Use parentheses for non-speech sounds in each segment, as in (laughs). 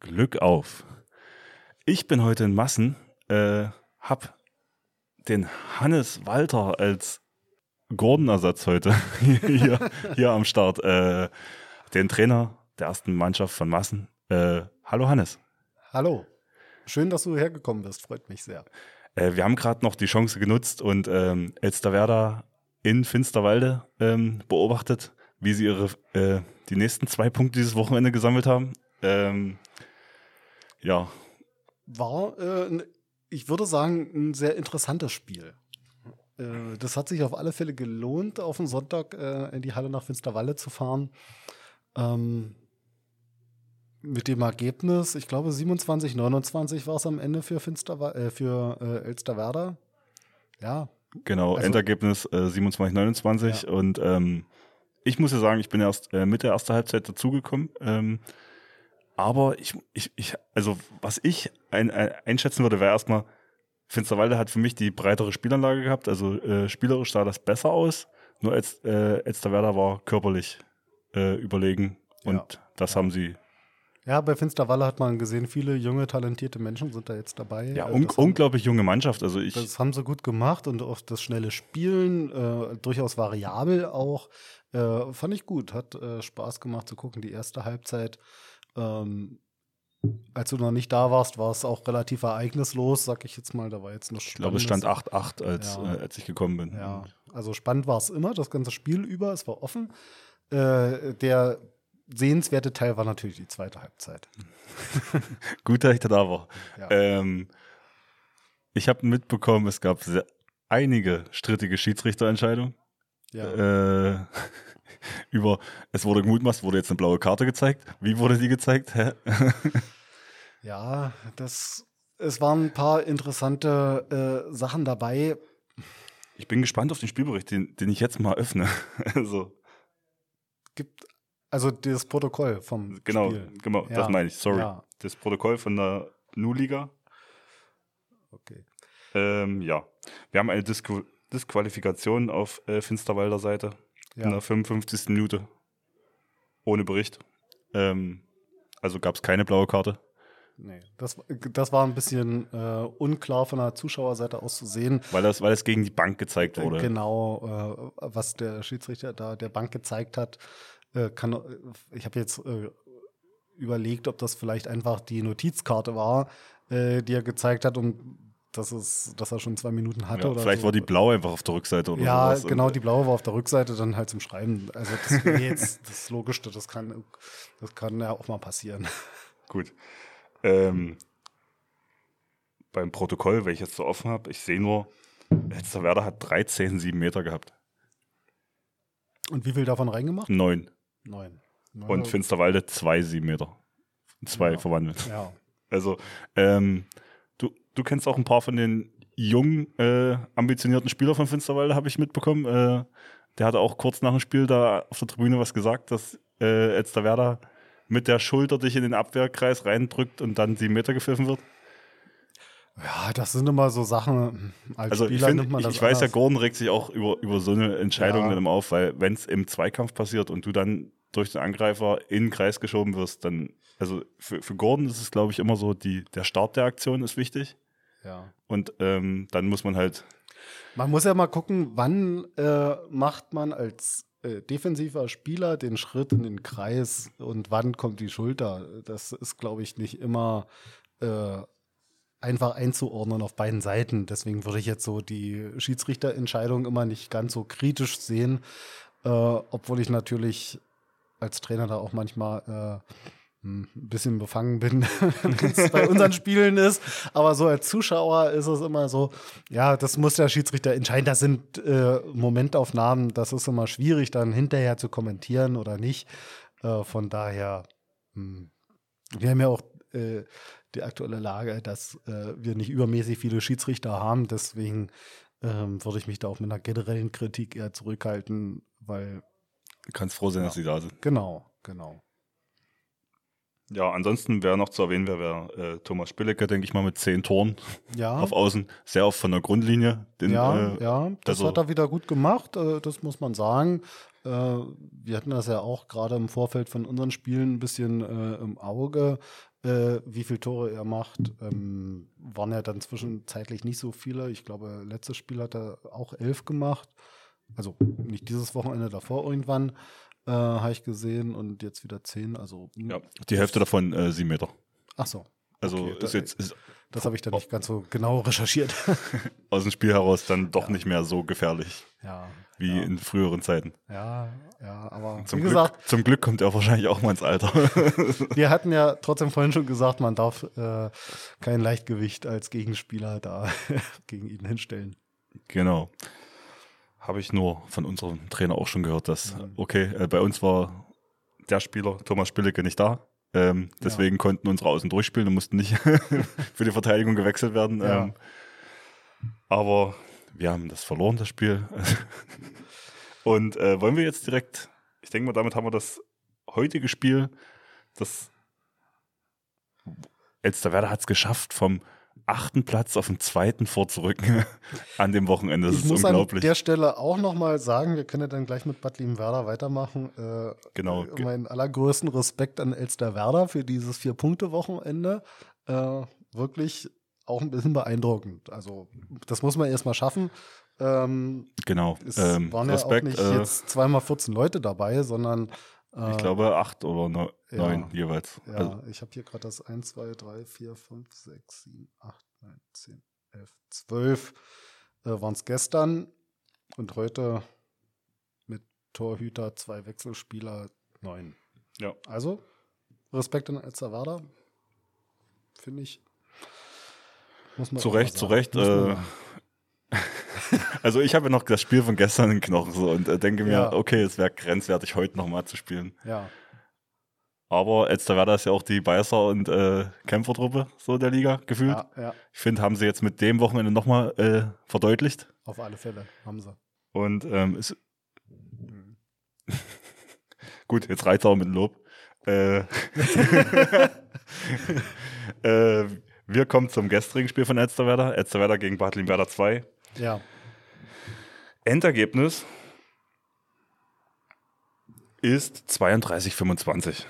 Glück auf. Ich bin heute in Massen, äh, hab den Hannes Walter als Gordon-Ersatz heute (laughs) hier, hier am Start. Äh, den Trainer der ersten Mannschaft von Massen. Äh, hallo Hannes. Hallo. Schön, dass du hergekommen bist. Freut mich sehr. Äh, wir haben gerade noch die Chance genutzt und ähm, Elsterwerda in Finsterwalde ähm, beobachtet, wie sie ihre äh, die nächsten zwei Punkte dieses Wochenende gesammelt haben. Ähm, ja. War, äh, ich würde sagen, ein sehr interessantes Spiel. Äh, das hat sich auf alle Fälle gelohnt, auf den Sonntag äh, in die Halle nach Finsterwalde zu fahren. Ähm, mit dem Ergebnis, ich glaube 27, 29 war es am Ende für Finster, äh, für äh, Elsterwerda. Ja. Genau, also, Endergebnis äh, 27, 29 ja. und ähm, ich muss ja sagen, ich bin erst äh, mit der ersten Halbzeit dazugekommen. Ähm, aber ich, ich, ich, also was ich ein, ein, einschätzen würde, wäre erstmal, Finsterwalde hat für mich die breitere Spielanlage gehabt, also äh, spielerisch sah das besser aus. Nur als äh, Elsterwerda war körperlich äh, überlegen und ja. das ja. haben sie ja, bei Finsterwalle hat man gesehen, viele junge, talentierte Menschen sind da jetzt dabei. Ja, un das unglaublich junge Mannschaft. Also ich das haben sie gut gemacht und auch das schnelle Spielen, äh, durchaus variabel auch, äh, fand ich gut. Hat äh, Spaß gemacht zu gucken. Die erste Halbzeit, ähm, als du noch nicht da warst, war es auch relativ ereignislos, sag ich jetzt mal. Da war jetzt noch Ich glaube, es stand 8-8, als, ja. Äh, als ich gekommen bin. Ja, also spannend war es immer, das ganze Spiel über. Es war offen. Äh, der sehenswerte Teil war natürlich die zweite Halbzeit. (laughs) Gut, dass ich da war. Ja. Ähm, ich habe mitbekommen, es gab sehr, einige strittige Schiedsrichterentscheidungen. Ja. Äh, (laughs) über, es wurde gemutmaßt, wurde jetzt eine blaue Karte gezeigt. Wie wurde die gezeigt? Hä? (laughs) ja, das, es waren ein paar interessante äh, Sachen dabei. Ich bin gespannt auf den Spielbericht, den, den ich jetzt mal öffne. (laughs) also. Gibt also das Protokoll vom genau, Spiel. Genau, ja. das meine ich. Sorry. Ja. Das Protokoll von der Nu-Liga. Okay. Ähm, ja. Wir haben eine Disku Disqualifikation auf äh, Finsterwalder Seite ja. in der 55. Minute. Ohne Bericht. Ähm, also gab es keine blaue Karte. Nee, das, das war ein bisschen äh, unklar von der Zuschauerseite aus zu sehen. Weil das, weil das gegen die Bank gezeigt wurde. Genau, äh, was der Schiedsrichter da der Bank gezeigt hat, äh, kann, äh, ich habe jetzt äh, überlegt, ob das vielleicht einfach die Notizkarte war, äh, die er gezeigt hat, um dass, es, dass er schon zwei Minuten hatte. Ja, oder vielleicht so. war die blaue einfach auf der Rückseite oder Ja, sowas. genau, die blaue war auf der Rückseite, dann halt zum Schreiben. Also das (laughs) jetzt das Logischste, das kann, das kann ja auch mal passieren. Gut. Ähm, beim Protokoll, wenn ich jetzt so offen habe, ich sehe nur, letzter Werder hat 13, 7 Meter gehabt. Und wie viel davon reingemacht? Neun. Neun. Und Finsterwalde zwei sieben Meter. Zwei ja. verwandelt. Ja. Also, ähm, du, kennst auch ein paar von den jungen, äh, ambitionierten Spielern von Finsterwalde, habe ich mitbekommen. Äh, der hatte auch kurz nach dem Spiel da auf der Tribüne was gesagt, dass äh, Elsterwerda mit der Schulter dich in den Abwehrkreis reindrückt und dann sieben Meter gepfiffen wird. Ja, das sind immer so Sachen, als also Spieler ich find, nimmt man das Ich, ich weiß ja, Gordon regt sich auch über, über so eine Entscheidung ja. dann immer auf, weil wenn es im Zweikampf passiert und du dann durch den Angreifer in den Kreis geschoben wirst, dann, also für, für Gordon ist es, glaube ich, immer so, die, der Start der Aktion ist wichtig. Ja. Und ähm, dann muss man halt. Man muss ja mal gucken, wann äh, macht man als äh, defensiver Spieler den Schritt in den Kreis und wann kommt die Schulter. Das ist, glaube ich, nicht immer äh, einfach einzuordnen auf beiden Seiten. Deswegen würde ich jetzt so die Schiedsrichterentscheidung immer nicht ganz so kritisch sehen, äh, obwohl ich natürlich als Trainer da auch manchmal äh, ein bisschen befangen bin, (laughs) wenn es bei unseren Spielen ist. Aber so als Zuschauer ist es immer so, ja, das muss der Schiedsrichter entscheiden. Das sind äh, Momentaufnahmen, das ist immer schwierig, dann hinterher zu kommentieren oder nicht. Äh, von daher, mh. Hm, wir haben ja auch äh, die aktuelle Lage, dass äh, wir nicht übermäßig viele Schiedsrichter haben. Deswegen ähm, würde ich mich da auch mit einer generellen Kritik eher zurückhalten, weil. Du kannst froh sein, ja, dass sie da sind. Genau, genau. Ja, ansonsten wäre noch zu erwähnen, wäre wär, äh, Thomas Spillecker, denke ich mal, mit zehn Toren ja. (laughs) auf Außen. Sehr oft von der Grundlinie. Den, ja, äh, ja, das also, hat er wieder gut gemacht, äh, das muss man sagen. Äh, wir hatten das ja auch gerade im Vorfeld von unseren Spielen ein bisschen äh, im Auge. äh, wie viele Tore er macht. Ähm, waren ja dann zwischenzeitlich nicht so viele. Ich glaube, letztes Spiel hat er auch elf gemacht. Also nicht dieses Wochenende davor irgendwann, äh, habe ich gesehen. Und jetzt wieder zehn. Also, ja, die Hälfte davon äh, sieben Meter. Ach so. Also Okay, ist da- jetzt ist Das habe ich dann nicht ganz so genau recherchiert. (laughs) aus dem Spiel heraus dann doch nicht mehr so gefährlich ja. wie ja, in früheren Zeiten. ja, ja, aber Zum Glück, gesagt, zum Glück kommt er wahrscheinlich auch mal ins Alter. (laughs) wir hatten ja trotzdem vorhin schon gesagt, man darf äh, kein Leichtgewicht als Gegenspieler da (laughs) gegen ihn hinstellen. genau. Habe ich nur von unserem Trainer auch schon gehört, dass, okay, äh, bei uns war der Spieler, Thomas Spillecke, nicht da. Ähm, deswegen konnten unsere Außen durchspielen und mussten nicht (laughs) für die Verteidigung gewechselt werden. Ja. Ähm, aber wir haben das verloren, das Spiel. (laughs) und äh, wollen wir jetzt direkt, ich denke mal, damit haben wir das heutige Spiel, das Elsterwerda hat es geschafft, vom achten Platz auf den zweiten vorzurücken (laughs) an dem Wochenende. Das ich ist muss an unglaublich. der Stelle auch noch mal sagen, wir können ja dann gleich mit Bad Liebenwerder weitermachen. Äh, Genau. äh, meinen allergrößten Respekt an Elsterwerder für dieses Vier-Punkte-Wochenende. Äh, wirklich auch ein bisschen beeindruckend. Also, das muss man erstmal schaffen. Ähm, Genau. es Ähm, waren Respekt. ja auch nicht äh, jetzt zweimal 14 Leute dabei, sondern ich glaube acht oder neu- ja. neun jeweils. Ja, Also, ich habe hier gerade das 1, 2, 3, 4, 5, 6, 7, 8, 9, 10, 11, 12 äh, waren es gestern und heute mit Torhüter, zwei Wechselspieler, neun. ja. Also, Respekt an Elzerwerda, finde ich. Muss man Zu Recht, zu. Recht. Äh, also ich habe ja noch das Spiel von gestern in Knochen so und äh, denke mir, Ja. okay, es wäre grenzwertig, heute nochmal zu spielen. ja, Aber Elsterwerda ist ja auch die Beißer- und äh, Kämpfertruppe so der Liga gefühlt. ja, ja, Ich finde, haben sie jetzt mit dem Wochenende nochmal äh, verdeutlicht. auf alle Fälle haben sie. Und ähm, ist (laughs) gut, jetzt reizt auch mit dem Lob. Äh, (laughs) (laughs) äh, wir kommen zum gestrigen Spiel von Elsterwerda. Elsterwerda gegen Bad Limwerda 2. Ja, Endergebnis ist 32-25.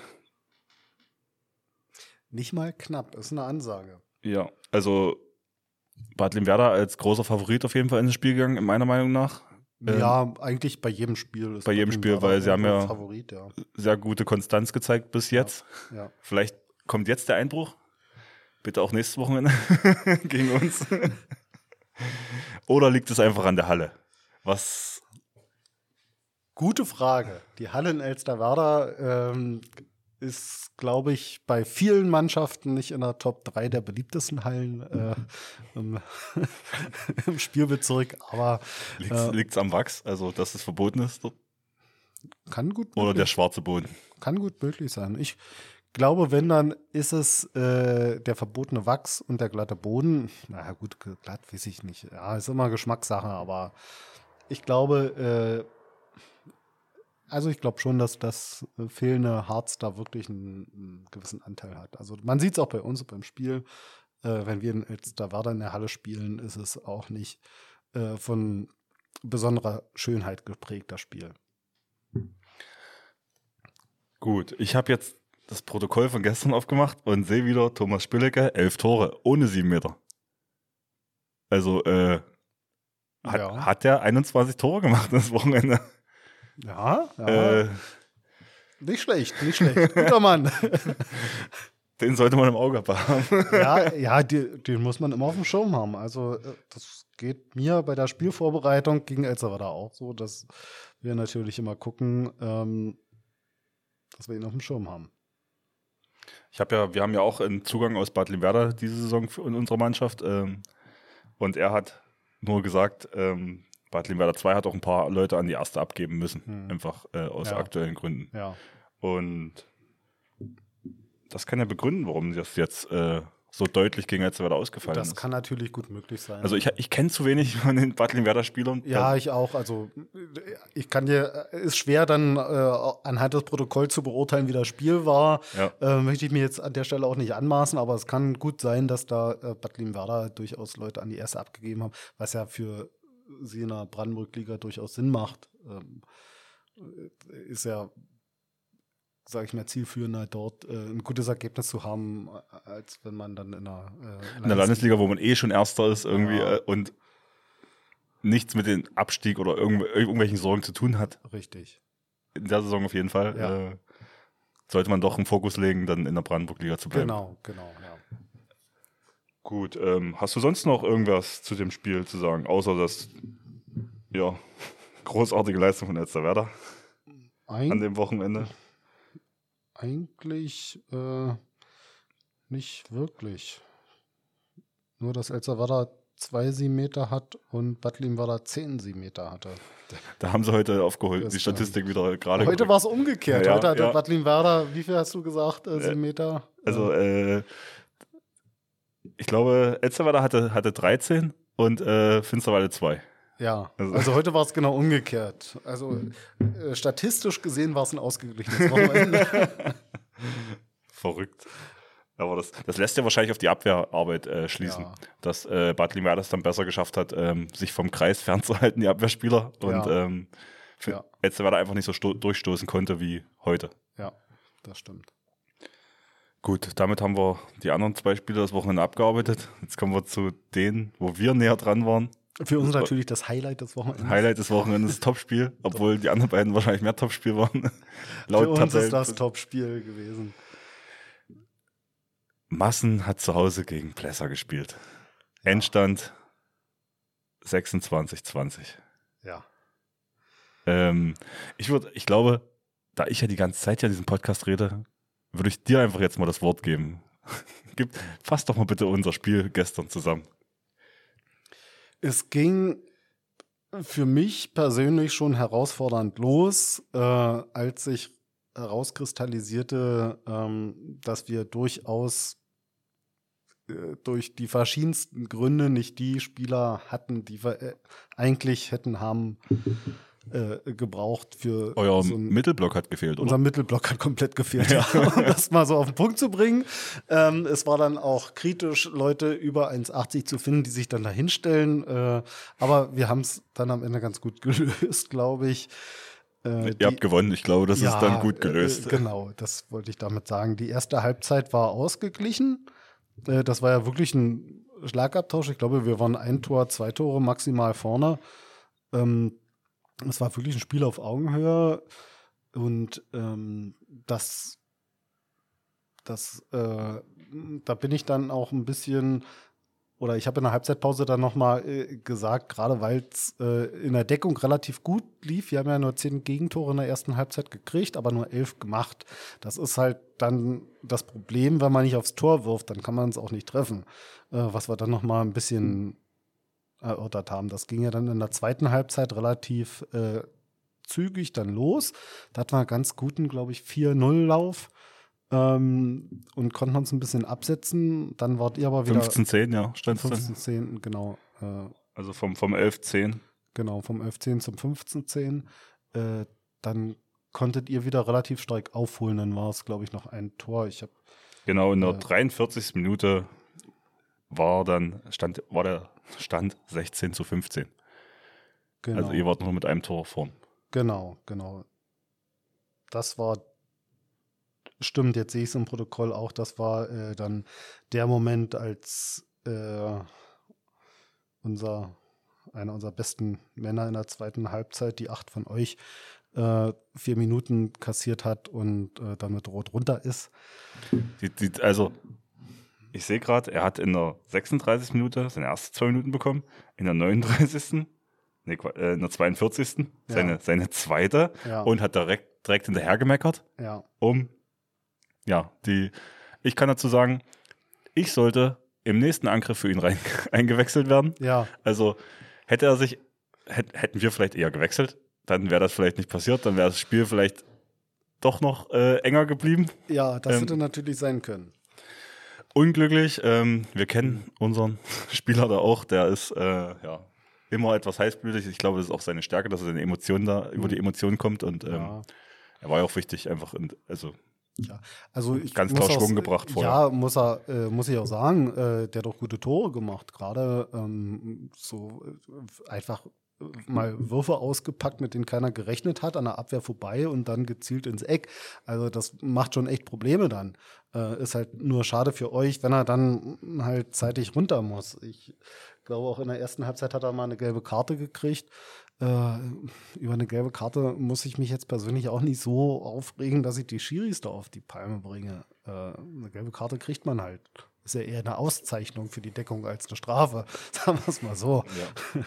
nicht mal knapp, ist eine Ansage. Ja, also Bad Limwerda als großer Favorit auf jeden Fall ins Spiel gegangen, meiner Meinung nach. Ähm, ja, eigentlich bei jedem Spiel. Bei jedem Spiel, weil sie haben ja- Favorit, ja. Sehr gute Konstanz gezeigt bis jetzt. ja. Vielleicht kommt jetzt der Einbruch. Bitte auch nächstes Wochenende (laughs) gegen uns. (laughs) Oder liegt es einfach an der Halle? Was Gute Frage. Die Halle in Elsterwerda ähm, ist, glaube ich, bei vielen Mannschaften nicht in der Top 3 der beliebtesten Hallen äh, im, (laughs) im Spielbezirk, aber liegt Äh. es am Wachs? Also, dass es verboten ist? dort? kann gut, Oder der möglich, schwarze Boden? kann gut möglich sein. Ich glaube, wenn, dann ist es äh, der verbotene Wachs und der glatte Boden. Na ja, gut, glatt weiß ich nicht. Ja, ist immer Geschmackssache, aber ich glaube, äh, also ich glaube schon, dass das äh, fehlende Harz da wirklich einen, einen gewissen Anteil hat. Also man sieht es auch bei uns beim Spiel. Äh, wenn wir in Elsterwerda in der Halle spielen, ist es auch nicht äh, von besonderer Schönheit geprägt, das Spiel. Gut, ich habe jetzt das Protokoll von gestern aufgemacht und sehe wieder Thomas Spüllecke, elf Tore, ohne sieben Meter. Also, äh, hat, Ja. hat der 21 Tore gemacht das Wochenende? Ja, ja. Äh, Nicht schlecht, nicht schlecht. Guter Mann. (laughs) den sollte man im Auge haben. ja, ja die, den muss man immer auf dem Schirm haben. Also, äh, das geht mir bei der Spielvorbereitung gegen Elsterwerda auch so, dass wir natürlich immer gucken, ähm, dass wir ihn auf dem Schirm haben. Ich habe ja, wir haben ja auch einen Zugang aus Bad Limwerda diese Saison in unserer Mannschaft. Ähm, und er hat nur gesagt, ähm, Bad Limwerda 2 hat auch ein paar Leute an die erste abgeben müssen. Hm. Einfach äh, aus Ja. aktuellen Gründen. Ja. Und das kann ja begründen, warum das jetzt äh, so deutlich gegen Elsterwerda ausgefallen Das ist. kann natürlich gut möglich sein. also ich, ich kenne zu wenig (laughs) von den Bad Limwerda-Spielern. Ja, ich auch. Also ich kann dir, äh, ist schwer dann äh, anhand des Protokolls zu beurteilen, wie das Spiel war. Ja. Äh, möchte ich mir jetzt an der Stelle auch nicht anmaßen, aber es kann gut sein, dass da äh, Bad Limwerda durchaus Leute an die erste abgegeben haben, was ja für sie in der Brandenburg-Liga durchaus Sinn macht. Ähm, äh, ist ja sage ich mal, zielführender, dort äh, ein gutes Ergebnis zu haben, äh, als wenn man dann in der, äh, in der Landesliga, wo man eh schon Erster ist irgendwie ja. äh, und nichts mit dem Abstieg oder irgendw irgendwelchen Sorgen zu tun hat. Richtig. In der Saison auf jeden Fall. Ja. Äh, sollte man doch einen Fokus legen, dann in der Brandenburg-Liga zu bleiben. Genau, genau, ja. Gut, ähm, hast du sonst noch irgendwas zu dem Spiel zu sagen, außer das ja, (laughs) großartige Leistung von Elsterwerda an dem Wochenende? Eigentlich äh, nicht wirklich. Nur, dass Elsterwerda zwei Siebenmeter hat und Bad Limwada zehn Siebenmeter hatte. Da haben sie heute aufgeholt, das die Statistik wieder gerade. Heute war es umgekehrt. Ja, heute hatte ja. Bad Limwada, wie viel hast du gesagt, äh, Siebenmeter? Also, äh, ich glaube, Elsterwerda hatte, hatte 13 und äh, Finsterwalde 2. Ja, also, also heute war es genau umgekehrt. Also äh, statistisch gesehen war es ein ausgeglichenes Wochenende. (laughs) Verrückt. Aber das, das lässt ja wahrscheinlich auf die Abwehrarbeit äh, schließen, ja. dass äh, Bad Limmer das dann besser geschafft hat, ähm, sich vom Kreis fernzuhalten, die Abwehrspieler. Und ja. ähm, für ja. Elsterwerda einfach nicht so durchstoßen konnte wie heute. Ja, das stimmt. Gut, damit haben wir die anderen zwei Spiele das Wochenende abgearbeitet. Jetzt kommen wir zu denen, wo wir näher dran waren. Für uns natürlich das Highlight des Wochenendes. Highlight des Wochenendes, (laughs) Topspiel, obwohl die anderen beiden wahrscheinlich mehr Topspiel waren. (laughs) Laut Für uns ist das Topspiel gewesen. Massen hat zu Hause gegen Plesser gespielt. Ja. Endstand 26-20. Ja. Ähm, ich würde, ich glaube, da ich ja die ganze Zeit ja in diesem Podcast rede, würde ich dir einfach jetzt mal das Wort geben. (laughs) Gib, fass doch mal bitte unser Spiel gestern zusammen. Es ging für mich persönlich schon herausfordernd los, äh, als sich herauskristallisierte, ähm, dass wir durchaus äh, durch die verschiedensten Gründe nicht die Spieler hatten, die wir äh, eigentlich hätten haben äh, gebraucht für. Euer so Mittelblock hat gefehlt, oder? Unser Mittelblock hat komplett gefehlt, ja. (laughs) um das mal so auf den Punkt zu bringen. Ähm, es war dann auch kritisch, Leute über 1,80 zu finden, die sich dann da hinstellen. Äh, aber wir haben es dann am Ende ganz gut (laughs) gelöst, glaube ich. Äh, Ihr die, habt gewonnen, ich glaube, das ja, ist dann gut gelöst. Äh, genau, das wollte ich damit sagen. Die erste Halbzeit war ausgeglichen. Äh, das war ja wirklich ein Schlagabtausch. Ich glaube, wir waren ein Tor, zwei Tore maximal vorne. Ähm, es war wirklich ein Spiel auf Augenhöhe und ähm, das, das, äh, da bin ich dann auch ein bisschen oder ich habe in der Halbzeitpause dann nochmal äh, gesagt, gerade weil es äh, in der Deckung relativ gut lief. Wir haben ja nur zehn Gegentore in der ersten Halbzeit gekriegt, aber nur elf gemacht. Das ist halt dann das Problem, wenn man nicht aufs Tor wirft, dann kann man es auch nicht treffen. Äh, was wir dann nochmal ein bisschen erörtert haben. Das ging ja dann in der zweiten Halbzeit relativ äh, zügig dann los. Da hatten wir einen ganz guten, glaube ich, 4-0-Lauf ähm, und konnten uns ein bisschen absetzen. Dann wart ihr aber wieder. 15-10, ja, stand 15-10, genau. Äh, also vom, vom 11-10. Genau, vom 11-10 zum 15-10. Äh, dann konntet ihr wieder relativ stark aufholen. Dann war es, glaube ich, noch ein Tor. Ich habe Genau, in der äh, 43. Minute war dann, stand, war der Stand 16 zu 15. Genau. Also ihr wart nur mit einem Tor vorn. Genau, genau. Das war, stimmt, jetzt sehe ich es im Protokoll auch, das war äh, dann der Moment, als äh, unser, einer unserer besten Männer in der zweiten Halbzeit, die acht von euch, äh, vier Minuten kassiert hat und äh, dann mit Rot runter ist. Die, die, also ich sehe gerade, er hat in der 36. Minute seine ersten zwei Minuten bekommen, in der 39. Nee, äh, in der 42. Ja. Seine, seine zweite ja. und hat direkt, direkt hinterher gemeckert. Ja. Um, ja, die, ich kann dazu sagen, ich sollte im nächsten Angriff für ihn rein, (laughs) eingewechselt werden. Ja. Also hätte er sich, hätt, hätten wir vielleicht eher gewechselt, dann wäre das vielleicht nicht passiert, dann wäre das Spiel vielleicht doch noch äh, enger geblieben. Ja, das ähm, hätte natürlich sein können unglücklich. Ähm, wir kennen unseren (laughs) Spieler da auch. Der ist äh, ja immer etwas heißblütig. Ich glaube, das ist auch seine Stärke, dass er seine Emotionen da mhm. über die Emotionen kommt und ähm, ja. er war ja auch wichtig, einfach in, also ja, also ich ganz klar Schwung gebracht vorher. Ja, muss er, äh, muss ich auch sagen, äh, der hat doch gute Tore gemacht. Gerade ähm, so äh, einfach mal Würfe ausgepackt, mit denen keiner gerechnet hat, an der Abwehr vorbei und dann gezielt ins Eck. Also das macht schon echt Probleme dann. Äh, ist halt nur schade für euch, wenn er dann halt zeitig runter muss. Ich glaube, auch in der ersten Halbzeit hat er mal eine gelbe Karte gekriegt. Äh, über eine gelbe Karte muss ich mich jetzt persönlich auch nicht so aufregen, dass ich die Schiris da auf die Palme bringe. Äh, eine gelbe Karte kriegt man halt. Ist ja eher eine Auszeichnung für die Deckung als eine Strafe. (laughs) Sagen wir es mal so. Ja.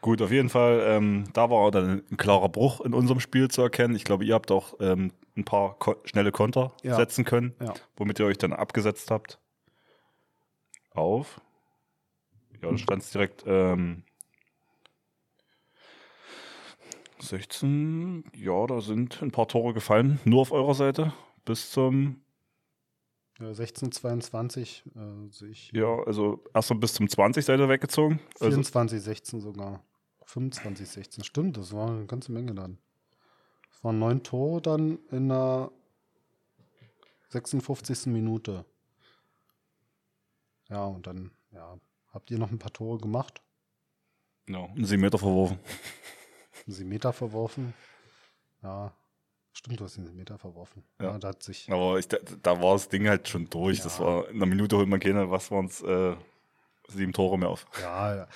Gut, auf jeden Fall, ähm, da war dann ein klarer Bruch in unserem Spiel zu erkennen. Ich glaube, ihr habt auch ähm, ein paar ko schnelle Konter ja. setzen können, ja. womit ihr euch dann abgesetzt habt. Auf. Ja, da stand es direkt ähm, 16. Ja, da sind ein paar Tore gefallen, nur auf eurer Seite, bis zum ja, 16, 22 äh, sehe ich. Ja, also erstmal bis zum 20 seid ihr weggezogen. 24, also, 16 sogar. 25, 16, stimmt, das war eine ganze Menge dann. Es waren neun Tore dann in der 56. Minute. Ja, und dann, ja, habt ihr noch ein paar Tore gemacht? Ja, no, einen Meter verworfen. Einen Meter verworfen. Ja, Stimmt, du hast den Meter verworfen. Ja. ja da hat sich Aber ich, da, da, war das Ding halt schon durch. Ja. Das war in einer Minute holt man keine, was waren es, äh, sieben Tore mehr auf. Ja, ja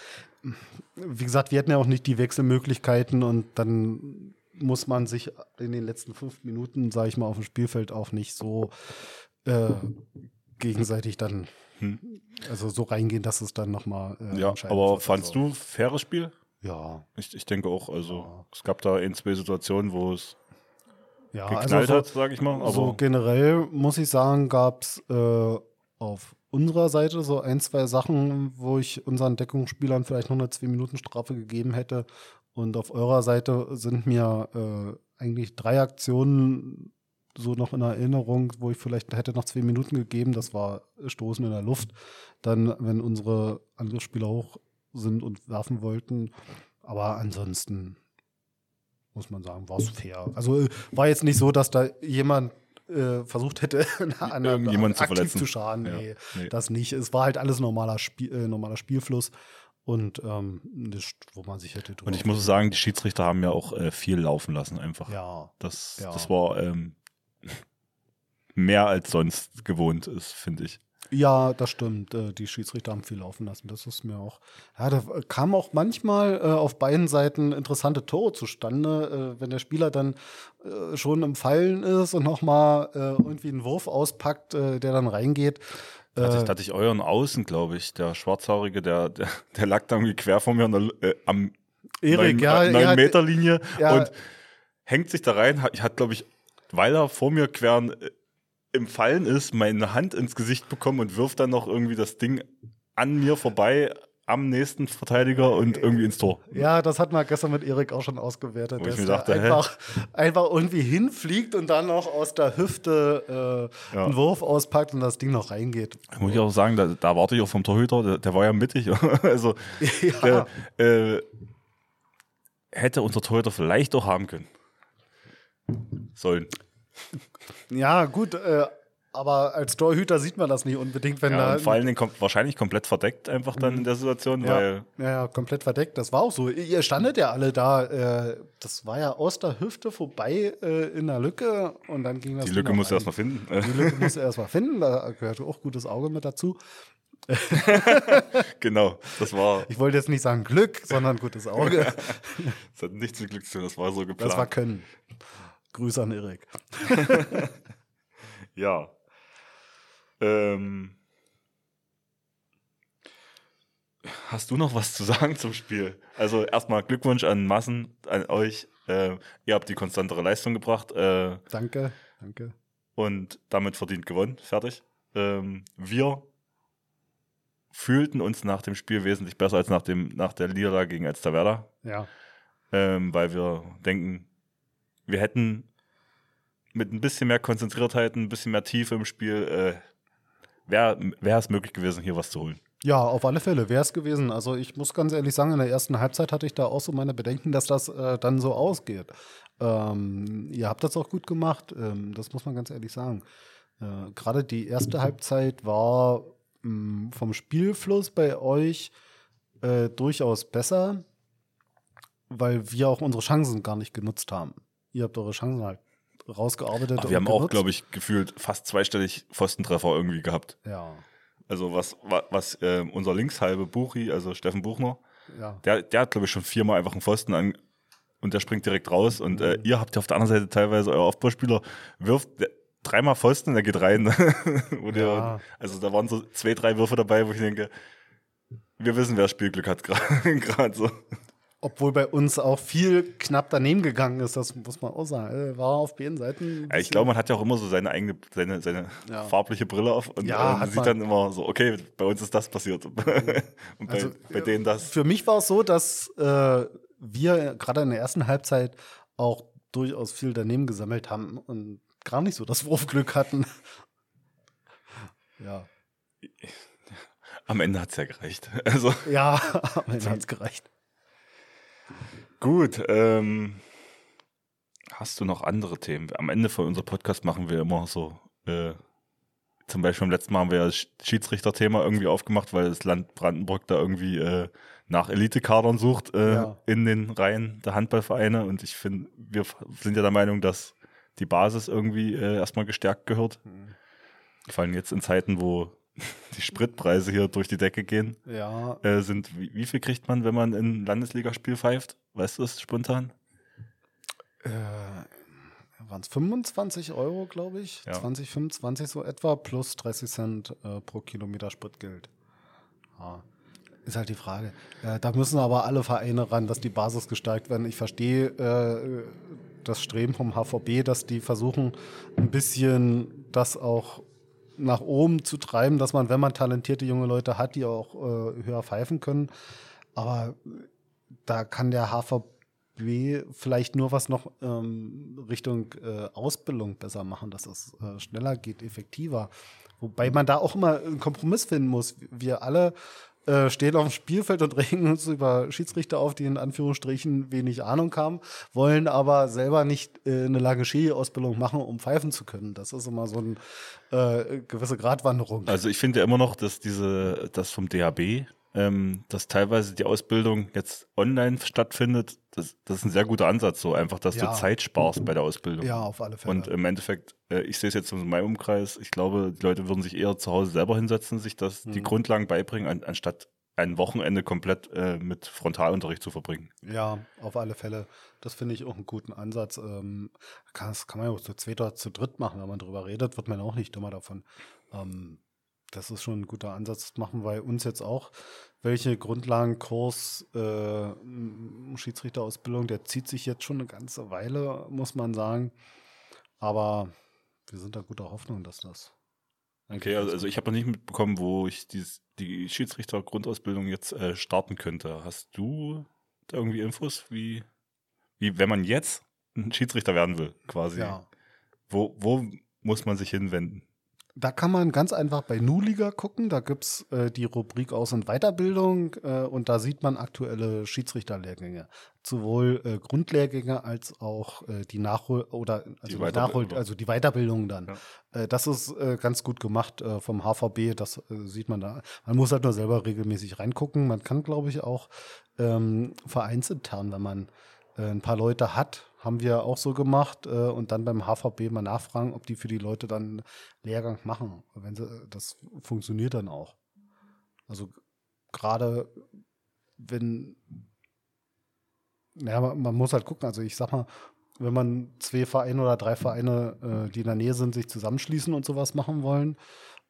wie gesagt, wir hatten ja auch nicht die Wechselmöglichkeiten und dann muss man sich in den letzten fünf Minuten, sage ich mal, auf dem Spielfeld auch nicht so äh, gegenseitig dann, hm. also so reingehen, dass es dann nochmal. Äh, ja, aber fandst also. du faires Spiel? Ja. Ich, ich denke auch, also ja. es gab da ein, zwei Situationen, wo es ja, geknallt also so, hat, sage ich mal. Aber so generell muss ich sagen, gab es äh, auf unserer Seite so ein, zwei Sachen, wo ich unseren Deckungsspielern vielleicht noch eine zwei Minuten Strafe gegeben hätte. Und auf eurer Seite sind mir äh, eigentlich drei Aktionen so noch in Erinnerung, wo ich vielleicht hätte noch zwei Minuten gegeben. Das war Stoßen in der Luft. Dann, wenn unsere Angriffsspieler hoch sind und werfen wollten. Aber ansonsten muss man sagen, war es fair. Also äh, war jetzt nicht so, dass da jemand äh, versucht hätte, (laughs) an irgendjemand zu verletzen. zu schaden. Ja. Nee, nee, das nicht. Es war halt alles normaler, Spiel, äh, normaler Spielfluss und ähm, das, wo man sich hätte. Und ich muss sagen, die Schiedsrichter haben ja auch äh, viel laufen lassen einfach. Ja. Das, ja. das war ähm, (laughs) mehr als sonst gewohnt ist, finde ich. Ja, das stimmt. Äh, die Schiedsrichter haben viel laufen lassen. Das ist mir auch. Ja, da kam auch manchmal äh, auf beiden Seiten interessante Tore zustande, äh, wenn der Spieler dann äh, schon im Fallen ist und nochmal äh, irgendwie einen Wurf auspackt, äh, der dann reingeht. Da hatte, ich, hatte ich euren Außen, glaube ich, der Schwarzhaarige, der, der, der lag da irgendwie quer vor mir an der, am Erik, 9, ja, 9 Meter Linie ja. und hängt sich da rein. Ich hatte, glaube ich, weil er vor mir quer im Fallen ist, meine Hand ins Gesicht bekommen und wirft dann noch irgendwie das Ding an mir vorbei am nächsten Verteidiger und irgendwie ins Tor. Ja, das hat man gestern mit Erik auch schon ausgewertet. Mir dachte, einfach, einfach irgendwie hinfliegt und dann noch aus der Hüfte äh, ja. einen Wurf auspackt und das Ding noch reingeht. Muss ich auch sagen, da, da warte ich auch vom Torhüter, der, der war ja mittig. (laughs) also ja. Der, äh, hätte unser Torhüter vielleicht auch haben können. Sollen. Ja, gut, äh, aber als Torhüter sieht man das nicht unbedingt, wenn ja, da. vor allen Dingen kom wahrscheinlich komplett verdeckt einfach dann in der Situation, ja, weil. Ja, ja, komplett verdeckt. Das war auch so. Ihr standet ja alle da. Äh, das war ja aus der Hüfte vorbei äh, in der Lücke und dann ging das. Die Lücke musst du erstmal finden. Die Lücke musst du erstmal finden. Da gehört auch gutes Auge mit dazu. (laughs) genau, das war. Ich wollte jetzt nicht sagen Glück, sondern gutes Auge. (laughs) das hat nichts mit Glück zu tun, das war so geplant. Das war Können. Grüße an Erik. (laughs) ja. Ähm, hast du noch was zu sagen zum Spiel? Also erstmal Glückwunsch an Massen, an euch. Äh, ihr habt die konstantere Leistung gebracht. Äh, danke, danke. Und damit verdient gewonnen. Fertig. Ähm, wir fühlten uns nach dem Spiel wesentlich besser als nach, dem, nach der Niederlage gegen Elsterwerda. Ja. Ähm, weil wir denken, wir hätten mit ein bisschen mehr Konzentriertheit, ein bisschen mehr Tiefe im Spiel, äh, wäre wär es möglich gewesen, hier was zu holen. Ja, auf alle Fälle wäre es gewesen. Also ich muss ganz ehrlich sagen, in der ersten Halbzeit hatte ich da auch so meine Bedenken, dass das äh, dann so ausgeht. Ähm, ihr habt das auch gut gemacht, ähm, das muss man ganz ehrlich sagen. Äh, Gerade die erste Halbzeit war mh, mm, vom Spielfluss bei euch äh, durchaus besser. weil wir auch unsere Chancen gar nicht genutzt haben. Ihr habt eure Chancen halt rausgearbeitet. Aber wir haben genutzt. auch, glaube ich, gefühlt fast zweistellig Pfostentreffer irgendwie gehabt. Ja. Also was, was, was äh, unser Linkshalbe Buchi, also Steffen Buchner, ja. der, der hat, glaube ich, schon viermal einfach einen Pfosten an und der springt direkt raus. Und äh, mhm. ihr habt ja auf der anderen Seite teilweise euer Aufbauspieler wirft dreimal Pfosten und der geht rein. (laughs) ja. also da waren so zwei, drei Würfe dabei, wo ich denke, wir wissen, wer Spielglück hat (laughs) gerade so. Obwohl bei uns auch viel knapp daneben gegangen ist, das muss man auch sagen. War auf beiden Seiten. Ja, ich glaube, man hat ja auch immer so seine eigene, seine, seine ja. farbliche Brille auf und ja, äh, sieht dann immer so, okay, bei uns ist das passiert. (laughs) und bei, also, bei denen das. Für mich war es so, dass äh, wir gerade in der ersten Halbzeit auch durchaus viel daneben gesammelt haben und gar nicht so das Wurfglück hatten. ja. Am Ende hat es ja gereicht. (laughs) Also. Ja, am Ende hat es gereicht. Gut, ähm, hast du noch andere Themen? Am Ende von unserem Podcast machen wir immer so, äh, zum Beispiel beim letzten Mal haben wir das Schiedsrichterthema irgendwie aufgemacht, weil das Land Brandenburg da irgendwie äh, nach Elitekadern sucht äh, ja. in den Reihen der Handballvereine. Und ich finde, wir sind ja der Meinung, dass die Basis irgendwie äh, erstmal gestärkt gehört. Mhm. Vor allem jetzt in Zeiten, wo die Spritpreise hier durch die Decke gehen. Ja. Äh, sind, wie, wie, viel kriegt man, wenn man in Landesligaspiel pfeift? Weißt du das spontan? Äh, Waren es 25 Euro, glaube ich? Ja. 20, 25 so etwa, plus 30 Cent äh, pro Kilometer Spritgeld. Ja. Ist halt die Frage. Äh, da müssen aber alle Vereine ran, dass die Basis gestärkt werden. Ich verstehe äh, das Streben vom HVB, dass die versuchen, ein bisschen das auch nach oben zu treiben, dass man, wenn man talentierte junge Leute hat, die auch äh, höher pfeifen können. Aber da kann der HVB vielleicht nur was noch ähm, Richtung äh, Ausbildung besser machen, dass es äh, schneller geht, effektiver. Wobei man da auch immer einen Kompromiss finden muss. Wir alle äh, stehen auf dem Spielfeld und (laughs) regen uns über Schiedsrichter auf, die in Anführungsstrichen wenig Ahnung haben, wollen aber selber nicht äh, eine lange Ski-Ausbildung machen, um pfeifen zu können. Das ist immer so eine äh, gewisse Gratwanderung. Also ich finde ja immer noch, dass diese, das vom DHB ähm, dass teilweise die Ausbildung jetzt online stattfindet, das, das ist ein sehr guter Ansatz, so einfach, dass ja. du Zeit sparst bei der Ausbildung. Ja, auf alle Fälle. Und im Endeffekt, äh, ich sehe es jetzt in meinem Umkreis, ich glaube, die Leute würden sich eher zu Hause selber hinsetzen, sich das, mhm. die Grundlagen beibringen, an, anstatt ein Wochenende komplett äh, mit Frontalunterricht zu verbringen. Ja, auf alle Fälle. Das finde ich auch einen guten Ansatz. Ähm, das kann man ja auch zu zweit oder zu dritt machen, wenn man drüber redet, wird man auch nicht dummer davon. Ähm, das ist schon ein guter Ansatz. Das machen wir uns jetzt auch. Welche Grundlagenkurs äh, Schiedsrichterausbildung, der zieht sich jetzt schon eine ganze Weile, muss man sagen. Aber wir sind da guter Hoffnung, dass das. Okay, also, also ich habe noch nicht mitbekommen, wo ich dies, die Schiedsrichter-Grundausbildung jetzt äh, starten könnte. Hast du da irgendwie Infos, wie, wie wenn man jetzt ein Schiedsrichter werden will, quasi? Ja. Wo, wo muss man sich hinwenden? Da kann man ganz einfach bei Nuliga gucken. Da gibt es äh, die Rubrik Aus- und Weiterbildung äh, und da sieht man aktuelle Schiedsrichterlehrgänge. Sowohl äh, Grundlehrgänge als auch äh, die Nachhol- oder also die, Nachhol also die Weiterbildung dann. Ja. Äh, das ist äh, ganz gut gemacht vom HVB, das sieht man da. Man muss halt nur selber regelmäßig reingucken. Man kann, glaube ich, auch ähm, vereinsintern, wenn man ein paar Leute hat, haben wir auch so gemacht äh, und dann beim HVB mal nachfragen, ob die für die Leute dann Lehrgang machen. Wenn sie, das funktioniert dann auch. Also gerade wenn, ja, man, man muss halt gucken. Also ich sag mal, wenn man zwei Vereine oder drei Vereine, äh, die in der Nähe sind, sich zusammenschließen und sowas machen wollen.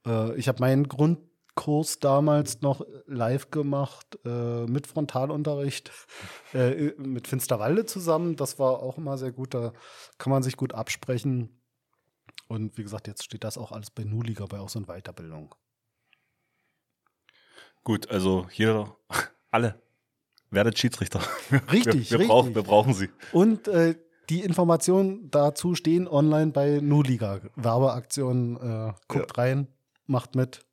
Äh, ich habe meinen Grund Kurs damals noch live gemacht äh, mit Frontalunterricht (laughs) äh, mit Finsterwalde zusammen. Das war auch immer sehr gut. Da kann man sich gut absprechen. Und wie gesagt, jetzt steht das auch alles bei Nuliga, bei auch so einer Weiterbildung. Gut, also jeder, (laughs) alle werdet Schiedsrichter. (laughs) Richtig, wir, wir, richtig. Brauchen, wir brauchen sie. Und äh, die Informationen dazu stehen online bei Nuliga. Werbeaktion, äh, guckt ja. rein, macht mit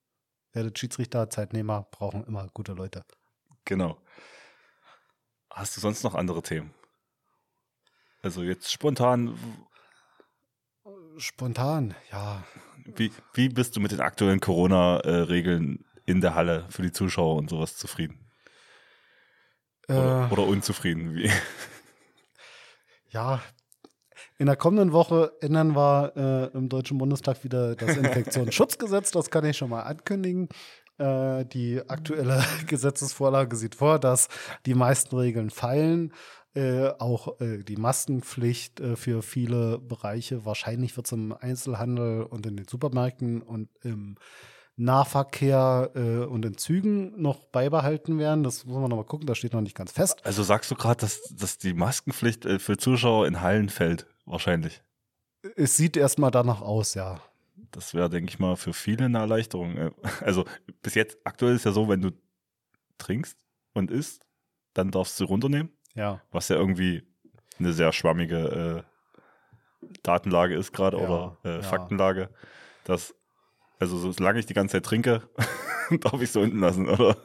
werdet Schiedsrichter, Zeitnehmer, brauchen immer gute Leute. Genau. Hast du sonst noch andere Themen? Also jetzt spontan. Spontan, ja. Wie, wie bist du mit den aktuellen Corona-Regeln in der Halle für die Zuschauer und sowas zufrieden? Oder, oder unzufrieden? Wie? Ja, in der kommenden Woche ändern wir äh, im Deutschen Bundestag wieder das (laughs) Infektionsschutzgesetz. Das kann ich schon mal ankündigen. Äh, die aktuelle (laughs) Gesetzesvorlage sieht vor, dass die meisten Regeln fallen. Äh, auch äh, die Maskenpflicht äh, für viele Bereiche. Wahrscheinlich wird es im Einzelhandel und in den Supermärkten und im Nahverkehr äh, und in Zügen noch beibehalten werden. Das muss man noch mal gucken, das steht noch nicht ganz fest. Also sagst du gerade, dass, dass die Maskenpflicht äh, für Zuschauer in Hallen fällt? Wahrscheinlich. Es sieht erstmal danach aus, ja. Das wäre, denke ich mal, für viele eine Erleichterung. Äh, Also bis jetzt, aktuell ist ja so, wenn du trinkst und isst, dann darfst du runternehmen, Ja. was ja irgendwie eine sehr schwammige äh, Datenlage ist gerade Ja, oder äh, ja. Faktenlage. Das, also solange ich die ganze Zeit trinke, (laughs) darf ich so unten lassen, oder?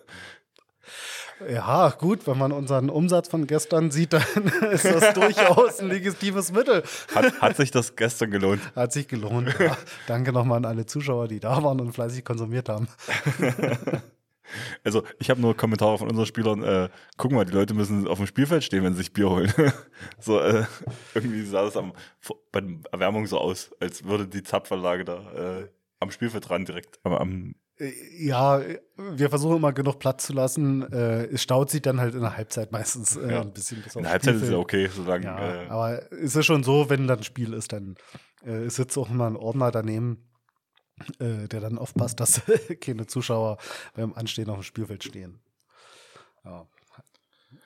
Ja, gut, wenn man unseren Umsatz von gestern sieht, dann (laughs) ist das (laughs) durchaus ein legitimes Mittel. Hat, hat sich das gestern gelohnt? Hat sich gelohnt. Ja. (laughs) Danke nochmal an alle Zuschauer, die da waren und fleißig konsumiert haben. Also ich habe nur Kommentare von unseren Spielern, äh, guck mal, die Leute müssen auf dem Spielfeld stehen, wenn sie sich Bier holen. so, äh, irgendwie sah das am, bei der Erwärmung so aus, als würde die Zapfanlage da äh, am Spielfeld dran direkt. Am, Äh, Ja, wir versuchen immer genug Platz zu lassen. Äh, Es staut sich dann halt in der Halbzeit meistens äh, Ja. ein bisschen bis in der Halbzeit ist es ja Spielfeld. okay, solange. Ja, äh, aber es ist schon so, wenn dann ein Spiel ist, dann äh, sitzt auch immer ein Ordner daneben, äh, der dann aufpasst, dass (laughs) keine Zuschauer beim Anstehen auf dem Spielfeld stehen. Ja.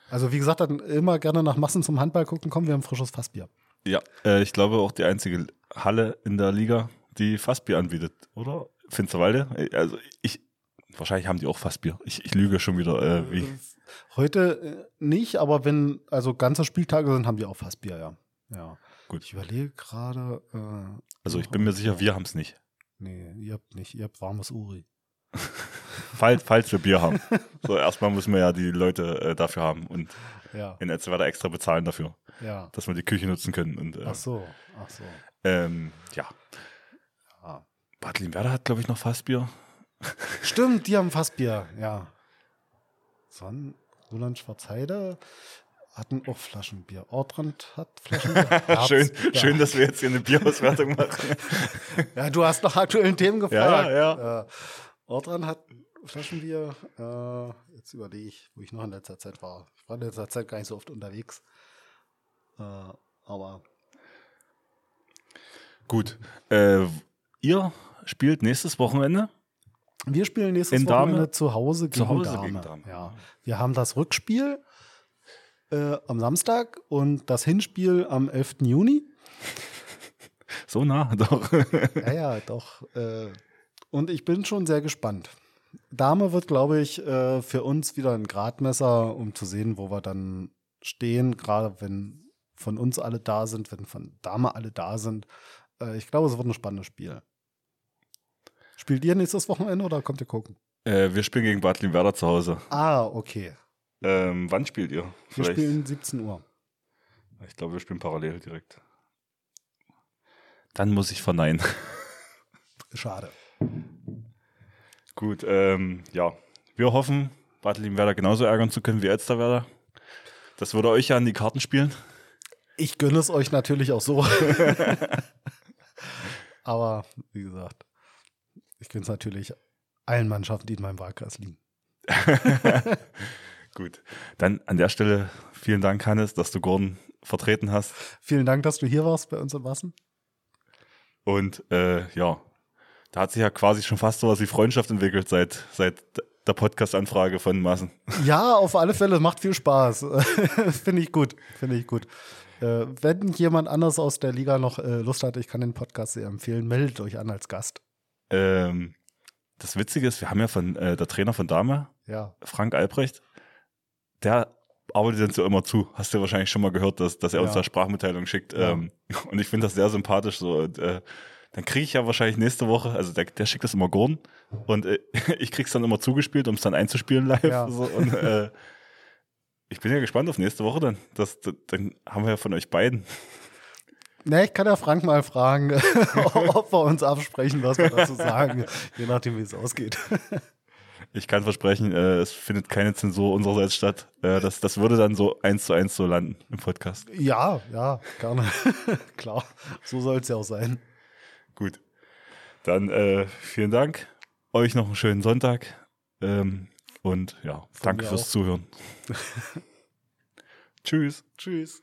Also wie gesagt, dann immer gerne nach Massen zum Handball gucken, kommen wir haben frisches Fassbier. ja, äh, ich glaube auch die einzige Halle in der Liga, die Fassbier anbietet, oder? Finsterwalde? Also ich, wahrscheinlich haben die auch Fassbier. Ich, ich lüge schon wieder, äh, wie. Heute äh, nicht, aber wenn also ganze Spieltage sind, haben wir auch Fassbier, ja. Ja. Gut. Ich überlege gerade. Äh, Also ich bin mir sicher, wir haben es nicht. Nee, ihr habt nicht, ihr habt warmes Uri. (laughs) Falls, falls wir Bier haben. So, erstmal müssen wir ja die Leute äh, dafür haben und Ja, in Etzelwerder extra bezahlen dafür, ja. dass wir die Küche nutzen können. Und, äh, Ach so, ach so. ähm, ja. Ja. Bad Limwerder hat, glaube ich, noch Fassbier. Stimmt, die haben Fassbier, ja. Son, Roland Schwarzheide hatten auch Flaschenbier. Ortrand hat Flaschenbier. (laughs) schön, Herbst- schön, dass wir jetzt hier eine Bierauswertung machen. (laughs) Ja, du hast nach aktuellen Themen gefragt. Ja, ja, Äh, Ortrand hat Flaschenbier. Äh, jetzt überlege ich, wo ich noch in letzter Zeit war. Ich war in letzter Zeit gar nicht so oft unterwegs. Äh, aber Gut. Äh, ihr spielt nächstes Wochenende. wir spielen nächstes In? Wochenende zu Hause gegen Zu Hause Dahme. gegen Dahme. Ja. Wir haben das Rückspiel äh, am Samstag und das Hinspiel am 11. Juni. (laughs) So nah, doch. (laughs) Ja, ja, doch. Äh, und ich bin schon sehr gespannt. Dame wird, glaube ich, äh, für uns wieder ein Gradmesser, um zu sehen, wo wir dann stehen, gerade wenn von uns alle da sind, wenn von Dame alle da sind. Äh, ich glaube, es wird ein spannendes Spiel. Spielt ihr nächstes Wochenende oder kommt ihr gucken? äh, wir spielen gegen Bad Limwerder zu Hause. Ah, okay. Ähm, wann spielt ihr? Wir spielen 17 Uhr. Ich glaube, wir spielen parallel direkt. Dann muss ich verneinen. Schade. Gut, ähm, ja. Wir hoffen, Bad Limwerder genauso ärgern zu können wie Elsterwerder. Das würde euch ja an die Karten spielen. Ich gönne es euch natürlich auch so. (laughs) Aber wie gesagt, ich gönne es natürlich allen Mannschaften, die in meinem Wahlkreis liegen. (laughs) Gut. Dann an der Stelle vielen Dank, Hannes, dass du Gordon vertreten hast. Vielen Dank, dass du hier warst bei uns im Wassen. Und äh, ja, da hat sich ja quasi schon fast sowas wie Freundschaft entwickelt seit, seit der Podcast-Anfrage von Massen. (laughs) Ja, auf alle Fälle, macht viel Spaß. (laughs) Finde ich gut. Finde ich gut. Äh, wenn jemand anders aus der Liga noch äh, Lust hat, ich kann den Podcast sehr empfehlen, meldet euch an als Gast. Ähm, das Witzige ist, wir haben ja von äh, der Trainer von Dame, Ja. Frank Albrecht, der arbeitet uns ja immer zu. Hast du ja wahrscheinlich schon mal gehört, dass, dass er uns Ja. da Sprachmitteilungen schickt. Ähm, (laughs) und ich finde das sehr sympathisch so. Und, äh, dann kriege ich ja wahrscheinlich nächste Woche, also der, der schickt das immer Gordon und äh, (laughs) ich krieg's dann immer zugespielt, um es dann einzuspielen live. So, und äh, (laughs) ich bin ja gespannt auf nächste Woche dann. Das, das, dann haben wir ja von euch beiden. Ne, ich kann ja Frank mal fragen, (laughs) ob wir uns absprechen, was wir dazu sagen, je nachdem, wie es ausgeht. Ich kann versprechen, äh, es findet keine Zensur unsererseits statt. Äh, das, das würde dann so eins zu eins so landen im Podcast. Ja, ja, gerne. (laughs) Klar, so soll es ja auch sein. Gut. Dann äh, vielen Dank. Euch noch einen schönen Sonntag. Ähm, und ja, Von danke fürs auch. Zuhören. (laughs) Tschüss. Tschüss.